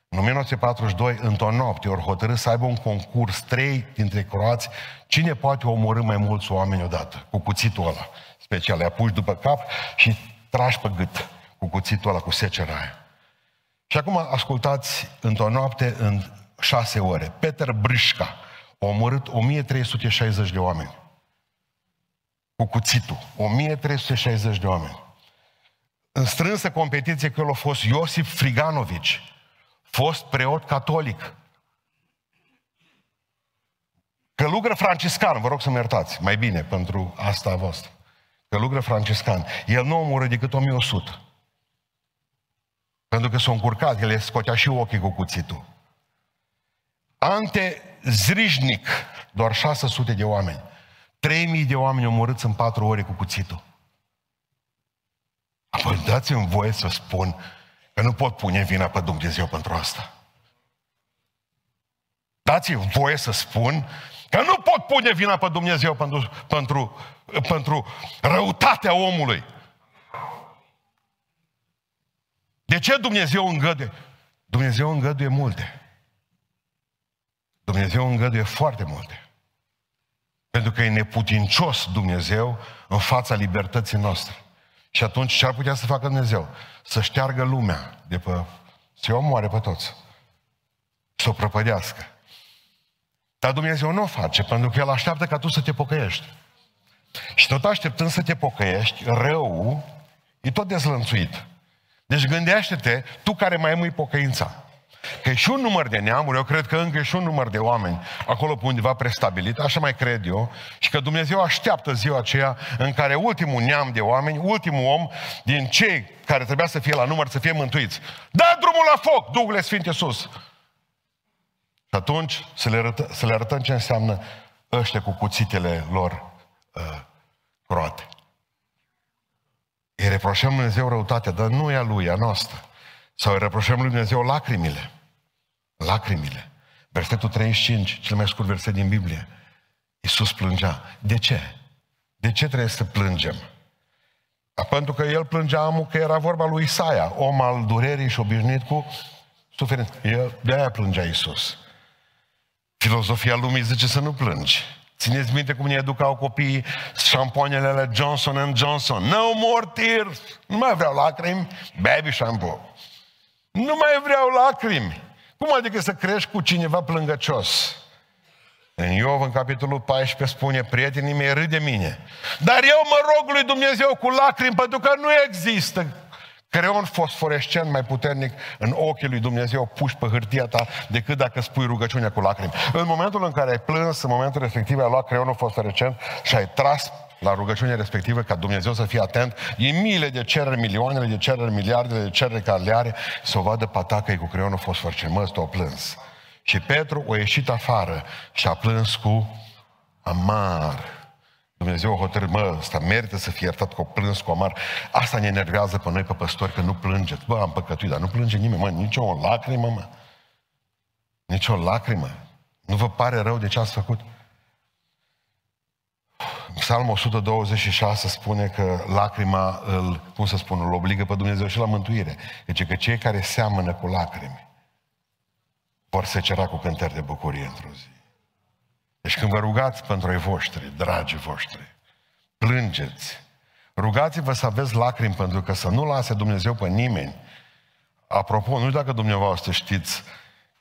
În 1942, într-o noapte, ori hotărât să aibă un concurs, trei dintre croați, cine poate omorâ mai mulți oameni odată, cu cuțitul ăla special. Le apuci după cap și trași pe gât cu cuțitul ăla, cu secera aia. Și acum ascultați într-o noapte, în șase ore. Peter Brișca a omorât 1360 de oameni. Cu cuțitul. 1360 de oameni. În strânsă competiție cu el a fost Iosif Friganovici, fost preot catolic. Călugăr franciscan, vă rog să mă iertați, mai bine pentru asta a voastră călugăr franciscan, el nu omoră decât 1100. Pentru că s-a încurcat, el scotea și ochii cu cuțitul. Ante Zrijnic, doar 600 de oameni. 3000 de oameni omorâți în 4 ore cu cuțitul. Apoi dați-mi voie să spun că nu pot pune vina pe Dumnezeu pentru asta. Dați-mi voie să spun Că nu pot pune vina pe Dumnezeu pentru, pentru, pentru răutatea omului. De ce Dumnezeu îngăduie? Dumnezeu îngăduie multe. Dumnezeu îngăduie foarte multe. Pentru că e neputincios Dumnezeu în fața libertății noastre. Și atunci ce ar putea să facă Dumnezeu? Să șteargă lumea de pe... să o omoare pe toți. Să o prăpădească. Dar Dumnezeu nu o face, pentru că El așteaptă ca tu să te pocăiești. Și tot așteptând să te pocăiești, rău e tot dezlănțuit. Deci gândește-te, tu care mai mui pocăința. Că e și un număr de neamuri, eu cred că încă e și un număr de oameni acolo pe undeva prestabilit, așa mai cred eu, și că Dumnezeu așteaptă ziua aceea în care ultimul neam de oameni, ultimul om din cei care trebuia să fie la număr, să fie mântuiți. Da drumul la foc, Duhul Sfinte sus! Și atunci să le, arătă, să le arătăm ce înseamnă ăștia cu cuțitele lor uh, croate. Îi reproșăm Lui Dumnezeu răutatea, dar nu e a Lui, a noastră. Sau îi reproșăm Lui Dumnezeu lacrimile. Lacrimile. Versetul 35, cel mai scurt verset din Biblie. Iisus plângea. De ce? De ce trebuie să plângem? Pentru că el plângea amul că era vorba lui Isaia, om al durerii și obișnuit cu suferință. El, de aia plângea Iisus. Filozofia lumii zice să nu plângi. Țineți minte cum ne educau copiii șampoanele la Johnson Johnson. No more tears. Nu mai vreau lacrimi. Baby shampoo. Nu mai vreau lacrimi. Cum adică să crești cu cineva plângăcios? În Iov, în capitolul 14, spune, prietenii mei râd de mine. Dar eu mă rog lui Dumnezeu cu lacrimi, pentru că nu există Creon fosforescent mai puternic în ochii lui Dumnezeu puși pe hârtia ta decât dacă spui rugăciunea cu lacrimi. În momentul în care ai plâns, în momentul respectiv ai luat creionul fosforescent și ai tras la rugăciunea respectivă ca Dumnezeu să fie atent, e miile de cereri, milioanele de cereri, miliardele de cereri care le are, să o vadă patacă cu creionul fosforescent. Mă, o plâns. Și Petru a ieșit afară și a plâns cu amar. Dumnezeu a hotărât, mă, ăsta merită să fie iertat cu plâns cu amar. Asta ne enervează pe noi, pe păstori, că nu plângeți. Bă, am păcătuit, dar nu plânge nimeni, mă, nici o lacrimă, mă. Nici o lacrimă. Nu vă pare rău de ce ați făcut? Psalmul 126 spune că lacrima îl, cum să spun, îl obligă pe Dumnezeu și la mântuire. Deci că cei care seamănă cu lacrimi vor secera cu cântări de bucurie într-o zi. Deci când vă rugați pentru ai voștri, dragii voștri, plângeți, rugați-vă să aveți lacrimi pentru că să nu lase Dumnezeu pe nimeni. Apropo, nu știu dacă dumneavoastră știți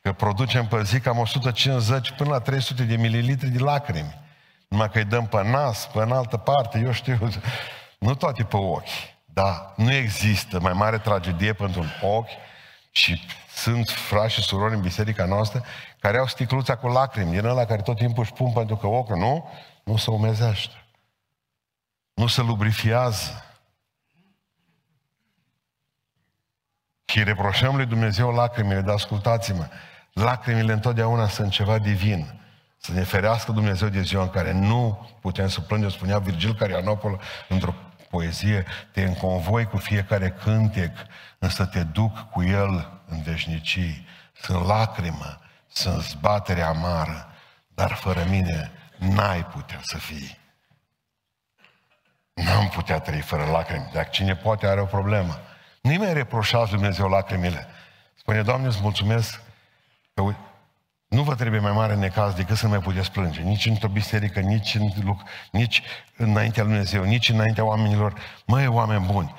că producem pe zi cam 150 până la 300 de mililitri de lacrimi. Numai că îi dăm pe nas, pe în altă parte, eu știu, nu toate pe ochi. Da, nu există mai mare tragedie pentru un ochi și sunt frați și surori în biserica noastră care au sticluța cu lacrimi, din ăla care tot timpul își pun pentru că ochul nu, nu se umezește. Nu se lubrifiază. Și reproșăm lui Dumnezeu lacrimile, dar ascultați-mă, lacrimile întotdeauna sunt ceva divin. Să ne ferească Dumnezeu de ziua în care nu putem să plângem, spunea Virgil Carianopol într-o poezie, te înconvoi cu fiecare cântec, însă te duc cu el în veșnicii. Sunt lacrimă, sunt zbatere amară, dar fără mine n-ai putea să fii. N-am putea trăi fără lacrimi. Dacă cine poate are o problemă. Nimeni reproșați Dumnezeu lacrimile. Spune, Doamne, îți mulțumesc că nu vă trebuie mai mare necaz decât să mai puteți plânge. Nici într-o biserică, nici, în, nici înaintea lui Dumnezeu, nici înaintea oamenilor. Măi, oameni buni,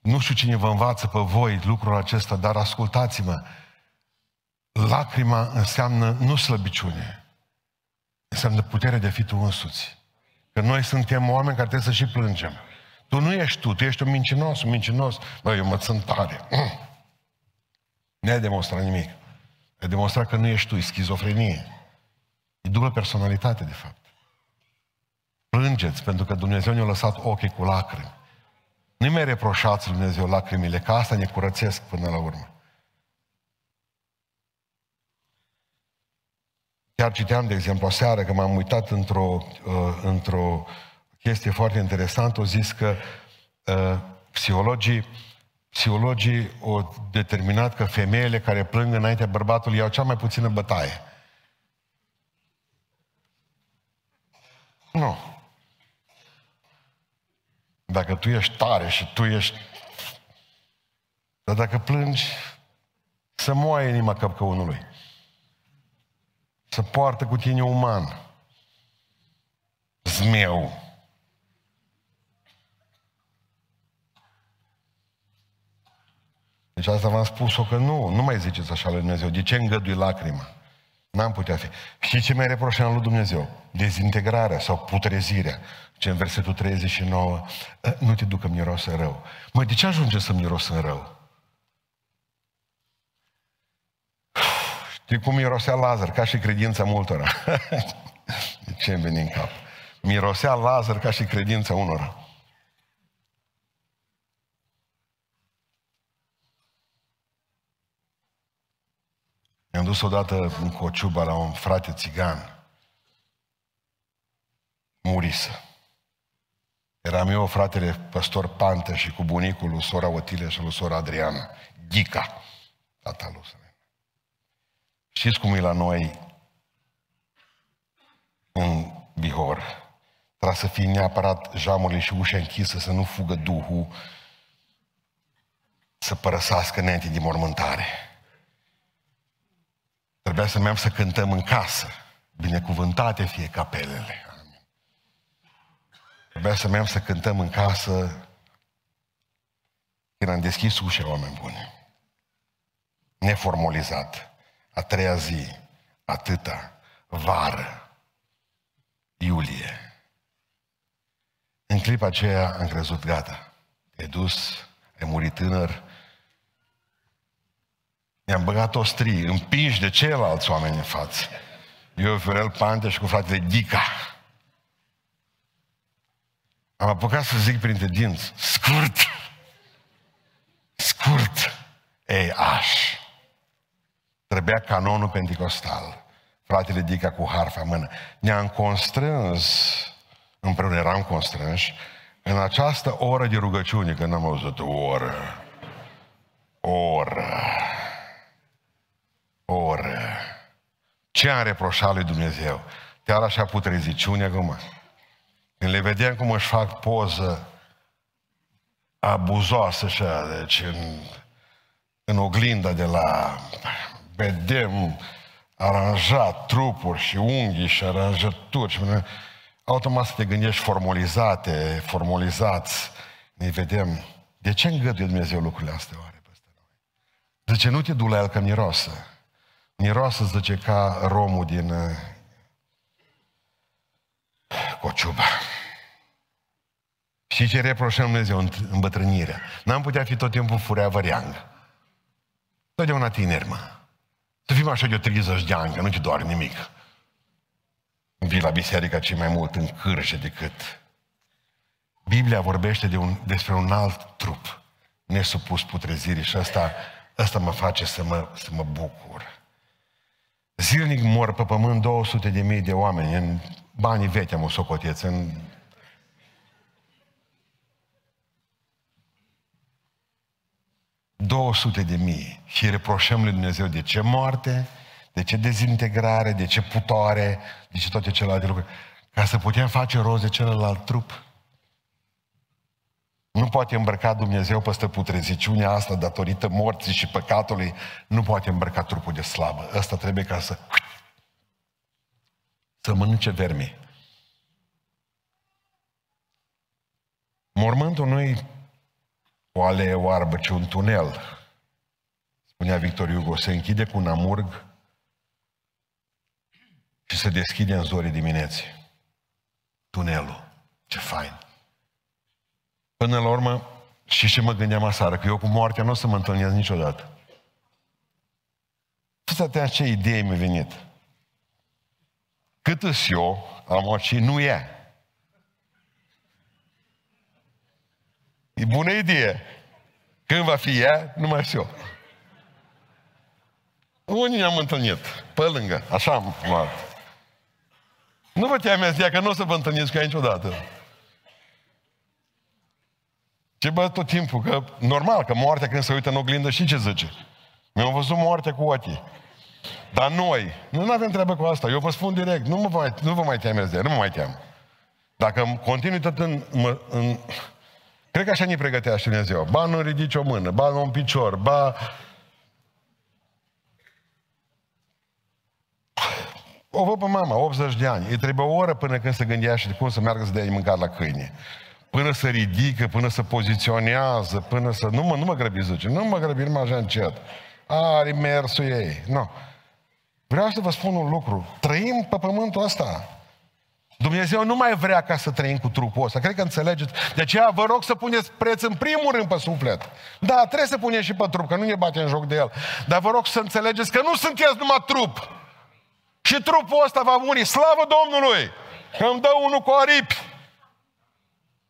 nu știu cine vă învață pe voi lucrul acesta, dar ascultați-mă. Lacrima înseamnă nu slăbiciune, înseamnă putere de a fi tu însuți. Că noi suntem oameni care trebuie să și plângem. Tu nu ești tu, tu ești un mincinos, un mincinos. Băi, eu mă sunt tare. Nu ai demonstrat nimic. Ai demonstrat că nu ești tu, e schizofrenie. E dublă personalitate, de fapt. Plângeți, pentru că Dumnezeu ne-a lăsat ochii cu lacrimi. Nu mai reproșați Lui Dumnezeu lacrimile, că asta ne curățesc până la urmă. Chiar citeam, de exemplu, seară, că m-am uitat într-o, uh, într-o chestie foarte interesantă, o zis că uh, psihologii, psihologii au determinat că femeile care plâng înaintea bărbatului iau cea mai puțină bătaie. Nu. Dacă tu ești tare și tu ești... Dar dacă plângi, să moaie inima căpcăunului. Să poartă cu tine uman. Zmeu. Deci asta v-am spus-o că nu, nu mai ziceți așa lui Dumnezeu. De ce îngădui lacrima? N-am putea fi. Și ce mai reproșăm lui Dumnezeu? Dezintegrarea sau putrezirea. Ce în versetul 39, ă, nu te ducă miros în rău. Măi, de ce ajunge să miros în rău? Știi cum mirosea Lazar, ca și credința multora. de ce îmi vine în cap? Mirosea Lazar ca și credința unora. Mi-am dus odată în Cociuba la un frate țigan. Murisă. Eram eu, fratele păstor Pantă și cu bunicul lui sora Otile și lui sora Adriana. Ghica, tata lui Știți cum e la noi în Bihor? Trebuie să fie neapărat jamurile și ușa închisă, să nu fugă Duhul să părăsească înainte de mormântare. Trebuia să mergem să cântăm în casă. Binecuvântate fie capelele. Trebuia să mergem să cântăm în casă când am deschis ușa, oameni buni. Neformalizat. A treia zi, atâta, vară, iulie. În clipa aceea am crezut, gata, e dus, ai murit tânăr, I-am băgat o strie, împinși de ceilalți oameni în față. Eu, Fiorel Panteș și cu fratele Dica. Am apucat să zic printre dinți, scurt, scurt, ei, aș. Trebuia canonul pentecostal. Fratele Dica cu harfa în mână. Ne-am constrâns, împreună eram constrânși, în această oră de rugăciune, că n-am auzit o oră, o oră, o oră. Ce am reproșat lui Dumnezeu? Chiar așa putreziciune acum. Când le vedem cum își fac poză abuzoasă așa, deci în, în oglinda de la... Vedem aranjat trupuri și unghii și aranjături și automat să te gândești formalizate, formalizați. Ne vedem. De ce îngăduie Dumnezeu lucrurile astea oare peste noi? Zice, nu te du la el că mirosă. Mirosă, zice, ca romul din uh, Cociuba. Și ce reproșăm Dumnezeu? Îmbătrânirea. N-am putea fi tot timpul furea văreangă. Totdeauna tineri, mă. Să fim așa de o 30 de ani, că nu te doare nimic. Vii la biserică cei mai mult în cârje decât... Biblia vorbește de un, despre un alt trup nesupus putrezirii și asta, asta mă face să mă, să mă bucur. Zilnic mor pe pământ 200 de mii de oameni în banii vechi am o socoteț, în sute de mii și reproșăm lui Dumnezeu de ce moarte, de ce dezintegrare, de ce putoare, de ce toate celelalte lucruri, ca să putem face roze celălalt trup. Nu poate îmbrăca Dumnezeu peste putreziciunea asta datorită morții și păcatului, nu poate îmbrăca trupul de slabă. Ăsta trebuie ca să să mănânce vermi. Mormântul nu o alee oarbă, ci un tunel. Spunea Victor Hugo, se închide cu un amurg și se deschide în zorii dimineții. Tunelul. Ce fain. Până la urmă, și ce mă gândeam aseară, că eu cu moartea nu o să mă întâlnesc niciodată. Fiți ce idee mi-a venit. Cât îs eu, am și nu e. E bună idee. Când va fi ea, nu mai știu. Unii ne-am întâlnit, pe lângă, așa am luat. Nu vă temeți de că nu o să vă întâlniți cu ea niciodată. Ce bă tot timpul, că normal, că moartea când se uită în oglindă și ce zice? Mi-am văzut moartea cu ochii. Dar noi, nu avem treabă cu asta. Eu vă spun direct, nu, mă mai, nu vă mai temeți de ea, nu mă mai team. Dacă continui tot în, în... Cred că așa ne pregătea și Dumnezeu. Ba nu ridici o mână, ba nu un picior, ba... O văd pe mama, 80 de ani. Îi trebuie o oră până când se gândea și cum să meargă să dea mâncare la câine. Până să ridică, până să poziționează, până să... Nu mă, nu mă grăbi, zice. Nu mă grăbi, numai așa încet. Are mersul ei. Nu. Vreau să vă spun un lucru. Trăim pe pământul ăsta. Dumnezeu nu mai vrea ca să trăim cu trupul ăsta. Cred că înțelegeți. De aceea vă rog să puneți preț în primul rând pe suflet. Da, trebuie să puneți și pe trup, că nu ne bate în joc de el. Dar vă rog să înțelegeți că nu sunteți numai trup. Și trupul ăsta va muri. Slavă Domnului! Că îmi dă unul cu aripi.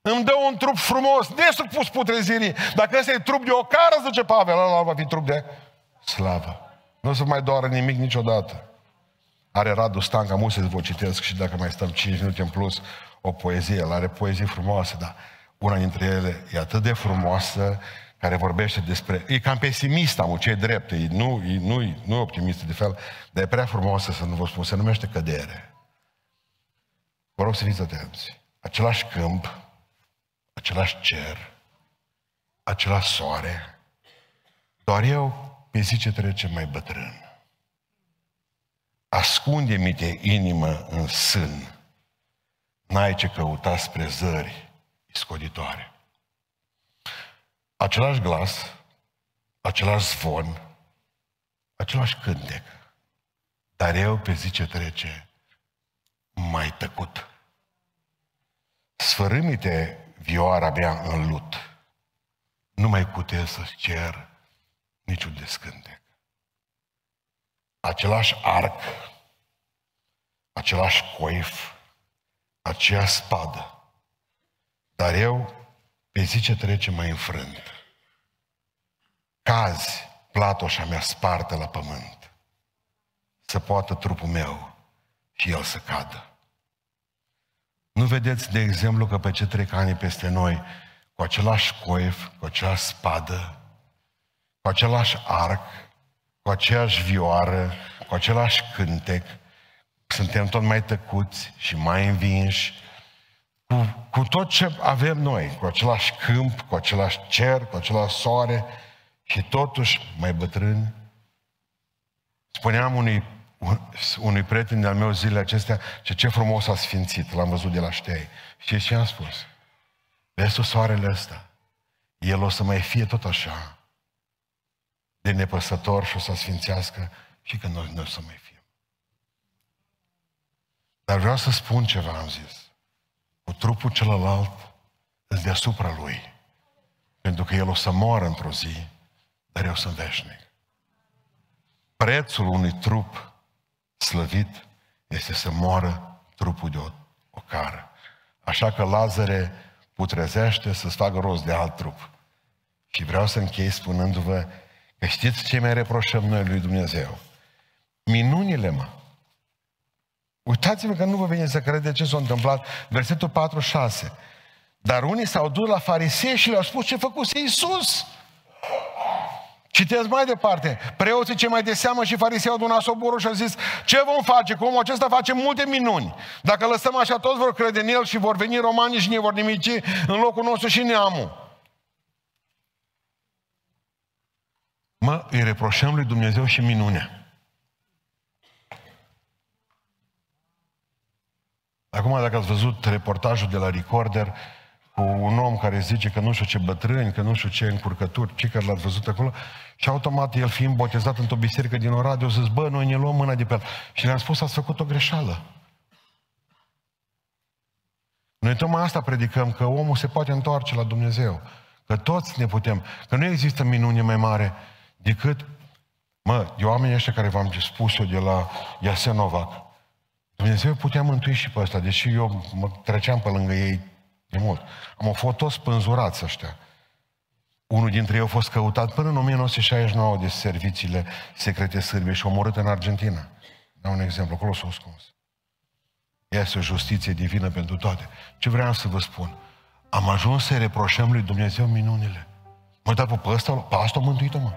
Îmi dă un trup frumos, nesupus putrezirii. Dacă ăsta e trup de ocară, zice Pavel, ăla va fi trup de slavă. Nu o să mai doară nimic niciodată. Are Radu Stanca, mult să vă citesc și dacă mai stăm 5 minute în plus, o poezie. El are poezii frumoase, dar una dintre ele e atât de frumoasă care vorbește despre... E cam pesimist, am ce e drept, e, nu, e, nu, e, nu e optimist de fel, dar e prea frumoasă să nu vă spun, se numește cădere. Vă rog să fiți atenți. Același câmp, același cer, același soare, doar eu pe zi ce trece mai bătrân. Ascunde-mi de inimă în sân, n-ai ce căuta spre zări iscoditoare. Același glas, același zvon, același cântec, dar eu pe zi ce trece mai tăcut. Sfărâmite vioara mea în lut, nu mai putem să-ți cer niciun descântec. același arc, același coif, aceeași spadă. Dar eu, pe zi ce trece, mai înfrânt. Cazi, platoșa mea spartă la pământ. Să poată trupul meu și el să cadă. Nu vedeți, de exemplu, că pe ce trec ani peste noi, cu același coif, cu aceeași spadă, cu același arc, cu aceeași vioară, cu același cântec, suntem tot mai tăcuți și mai învinși, cu, cu tot ce avem noi, cu același câmp, cu același cer, cu același soare și totuși mai bătrâni. Spuneam unui, unui prieten de-al meu zilele acestea ce ce frumos a sfințit, l-am văzut de la ștei. Și ce am spus? Vezi tu soarele ăsta? El o să mai fie tot așa de nepăsător și o să sfințească și că noi nu o să mai fim. Dar vreau să spun ceva, am zis. Cu trupul celălalt îți deasupra lui. Pentru că el o să moară într-o zi, dar eu sunt veșnic. Prețul unui trup slăvit este să moară trupul de o, o cară. Așa că Lazare putrezește să-ți facă rost de alt trup. Și vreau să închei spunându-vă că știți ce mai reproșăm noi lui Dumnezeu? Minunile, mă. Uitați-vă că nu vă vine să credeți ce s-a întâmplat. Versetul 4-6. Dar unii s-au dus la farisei și le-au spus ce făcuse Iisus. Citesc mai departe. Preoții ce mai de seamă și farisei au adunat soborul și au zis ce vom face? Cum acesta face multe minuni. Dacă lăsăm așa, toți vor crede în el și vor veni romanii și ne vor nimici în locul nostru și neamul. Mă, îi reproșăm lui Dumnezeu și minunea. Acum, dacă ați văzut reportajul de la Recorder cu un om care zice că nu știu ce bătrâni, că nu știu ce încurcături, ce că l-ați văzut acolo, și automat el fiind botezat într-o biserică din Oradea, o zis, bă, noi ne luăm mâna de pe el. Și le-am spus, ați făcut o greșeală. Noi tocmai asta predicăm, că omul se poate întoarce la Dumnezeu. Că toți ne putem. Că nu există minune mai mare decât, mă, de oamenii ăștia care v-am spus eu de la Iasenovac, Dumnezeu putea mântui și pe ăsta, deși eu mă treceam pe lângă ei de mult. Am fost toți spânzurați ăștia. Unul dintre ei a fost căutat până în 1969 de serviciile secrete sârbe și omorât în Argentina. Dau un exemplu, acolo s-a ascuns. Este o justiție divină pentru toate. Ce vreau să vă spun? Am ajuns să reproșăm lui Dumnezeu minunile. Mă, dar pe ăsta, pe asta a mântuit mă.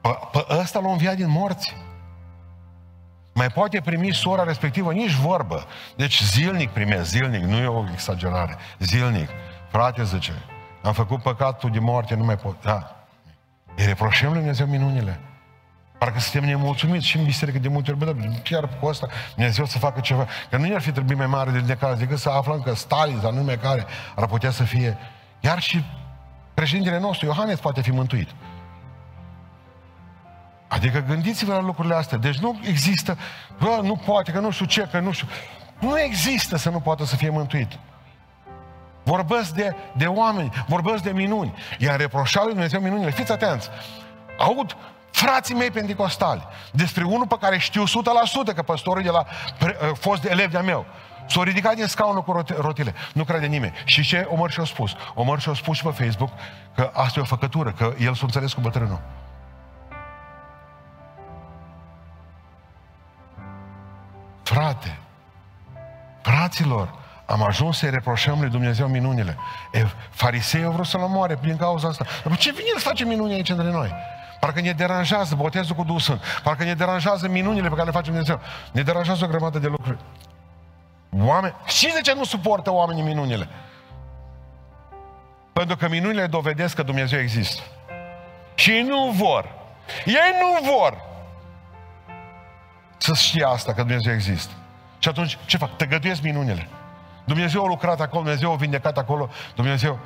Pe, pe ăsta l-a înviat din morți. Mai poate primi sora respectivă nici vorbă. Deci zilnic primesc, zilnic, nu e o exagerare. Zilnic. Frate, zice, am făcut păcatul de moarte, nu mai pot. Da. Îi reproșăm lui Dumnezeu minunile. Parcă suntem nemulțumiți și în biserică de multe ori, bă, chiar cu asta Dumnezeu să facă ceva. Că nu i-ar fi trebuit mai mare de necaz decât să aflăm că Stalin sau nume care ar putea să fie. Iar și președintele nostru, Iohannes, poate fi mântuit. Adică gândiți-vă la lucrurile astea. Deci nu există, bă, nu poate, că nu știu ce, că nu știu. Nu există să nu poată să fie mântuit. Vorbesc de, de oameni, vorbesc de minuni. Iar reproșat lui Dumnezeu minunile. Fiți atenți. Aud frații mei pentecostali despre unul pe care știu 100% că păstorul de la pre, uh, fost elev de-a meu. S-a ridicat din scaunul cu rotile. Nu crede nimeni. Și ce Omar și-a spus? Omar și-a spus și pe Facebook că asta e o făcătură, că el s-a înțeles cu bătrânul. Frate, fraților, am ajuns să-i reproșăm lui Dumnezeu minunile. E, farisei au vrut să-l omoare prin cauza asta. Dar ce vine să face minuni aici între noi? Parcă ne deranjează botezul cu Duhul Sfânt. Parcă ne deranjează minunile pe care le face Dumnezeu. Ne deranjează o grămadă de lucruri. Oameni, și de ce nu suportă oamenii minunile? Pentru că minunile dovedesc că Dumnezeu există. Și nu vor. Ei nu vor să știe asta, că Dumnezeu există. Și atunci, ce fac? Tăgăduiesc minunile. Dumnezeu a lucrat acolo, Dumnezeu a vindecat acolo, Dumnezeu...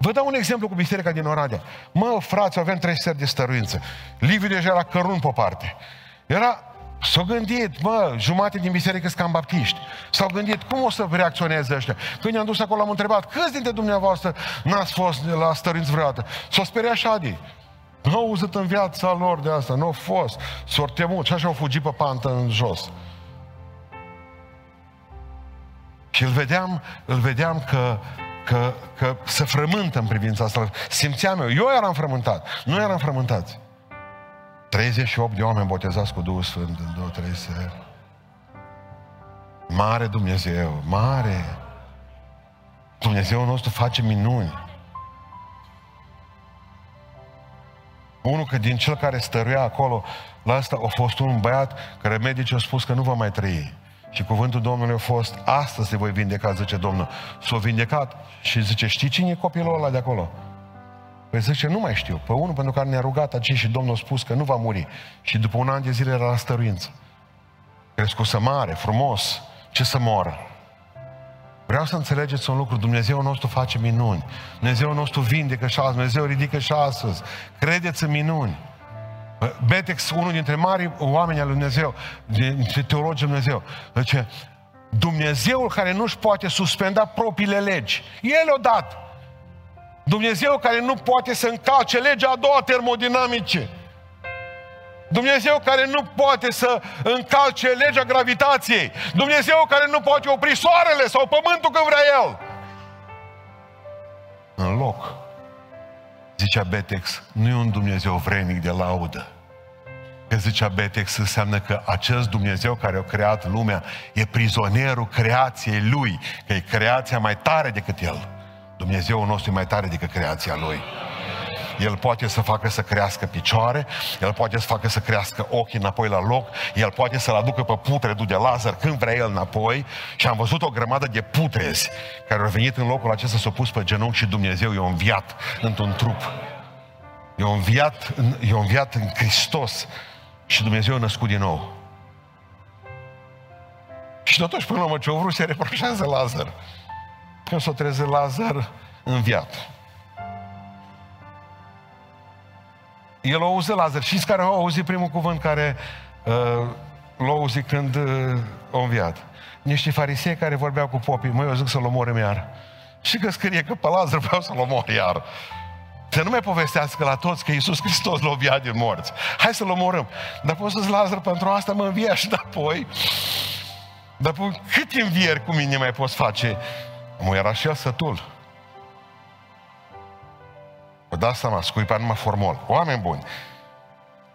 Vă dau un exemplu cu biserica din Oradea. Mă, frați, avem trei seri de stăruință. Liviu deja era cărun pe parte. Era S-au gândit, mă, jumate din biserică sunt cam baptiști. S-au gândit, cum o să reacționeze ăștia? Când i-am dus acolo, am întrebat, câți dintre dumneavoastră n-ați fost la stărinți vreodată? S-au speriat Șadi. Nu au auzit în viața lor de asta, nu au fost. S-au temut și așa au fugit pe pantă în jos. Și îl vedeam, îl vedeam că, că, că se frământă în privința asta. Simțeam eu, eu eram frământat, nu eram frământați. 38 de oameni botezați cu Duhul Sfânt în două, trei seri. Mare Dumnezeu, mare. Dumnezeu nostru face minuni. Unul că din cel care stăruia acolo, la asta a fost un băiat care medicii au spus că nu va mai trăi. Și cuvântul Domnului a fost, astăzi se voi vindeca, zice Domnul. S-a vindecat și zice, știi cine e copilul ăla de acolo? Păi zice, nu mai știu. Pe unul pentru care ne-a rugat aici și Domnul a spus că nu va muri. Și după un an de zile era la stăruință. Crescusă mare, frumos. Ce să moară? Vreau să înțelegeți un lucru. Dumnezeu nostru face minuni. Dumnezeu nostru vindecă și astăzi. Dumnezeu ridică și astăzi. Credeți în minuni. Betex, unul dintre mari oameni al lui Dumnezeu, dintre teologii Dumnezeu, zice, Dumnezeul care nu-și poate suspenda propriile legi, El o dat. Dumnezeu care nu poate să încalce legea a doua termodinamice. Dumnezeu care nu poate să încalce legea gravitației. Dumnezeu care nu poate opri soarele sau pământul când vrea El. În loc, zicea Betex, nu e un Dumnezeu vrenic de laudă. Că zicea Betex, înseamnă că acest Dumnezeu care a creat lumea e prizonierul creației Lui, că e creația mai tare decât El. Dumnezeu nostru e mai tare decât creația Lui. El poate să facă să crească picioare, El poate să facă să crească ochii înapoi la loc, El poate să-l aducă pe putredul de Lazar când vrea El înapoi și am văzut o grămadă de putrezi care au venit în locul acesta, s-au pus pe genunchi și Dumnezeu i-a înviat într-un trup. I-a înviat, i-a înviat în Hristos și Dumnezeu a născut din nou. Și totuși, până la urmă, ce-o vrut, se reproșează Lazar. Când s-o trezit Lazar, înviat. El a auzit Lazar. Știți care a auzit primul cuvânt care uh, l-a auzit când uh, a înviat? Niște farisei care vorbeau cu popii, măi, eu zic să-l omorâm iar. Și că scrie că pe Lazar vreau să-l omor iar. Să nu mai povestească la toți că Iisus Hristos l-a înviat din morți. Hai să-l omorâm. Dar poți să-ți Lazar pentru asta mă învia și apoi. Dar cât învieri cu mine mai poți face? Mă era și el sătul. Vă dați seama, scuipa numai formol. Oameni buni,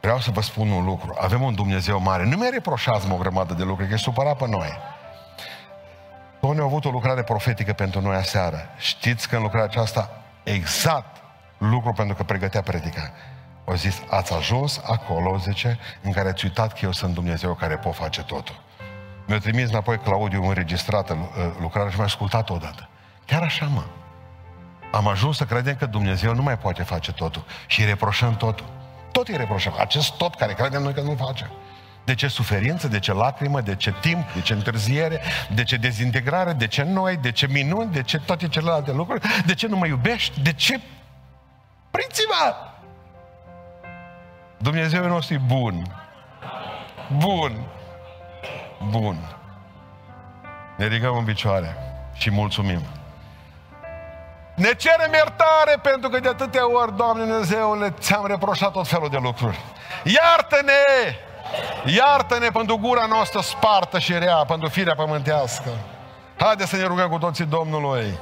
vreau să vă spun un lucru. Avem un Dumnezeu mare. Nu mi reproșați o grămadă de lucruri, că e supărat pe noi. Tony a avut o lucrare profetică pentru noi aseară. Știți că în lucrarea aceasta, exact lucru pentru că pregătea predica. O zis, ați ajuns acolo, zice, în care ați uitat că eu sunt Dumnezeu care pot face totul. Mi-a trimis înapoi Claudiu înregistrată uh, lucrarea și m-a ascultat odată. Chiar așa, mă. Am ajuns să credem că Dumnezeu nu mai poate face totul. Și îi reproșăm totul. Tot îi reproșăm. Acest tot care credem noi că nu face. De ce suferință, de ce lacrimă, de ce timp, de ce întârziere, de ce dezintegrare, de ce noi, de ce minuni, de ce toate celelalte lucruri, de ce nu mă iubești, de ce... Priți-mă! Dumnezeu nostru e bun. Bun. Bun. Ne ridicăm în picioare și mulțumim. Ne cerem iertare pentru că de atâtea ori, Doamne Dumnezeule, ți-am reproșat tot felul de lucruri. Iartă-ne! Iartă-ne pentru gura noastră spartă și rea, pentru firea pământească. Haideți să ne rugăm cu toții Domnului.